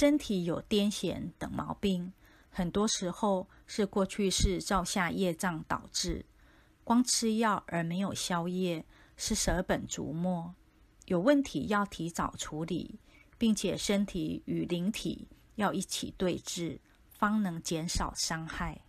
身体有癫痫等毛病，很多时候是过去是造下业障导致。光吃药而没有消业，是舍本逐末。有问题要提早处理，并且身体与灵体要一起对峙，方能减少伤害。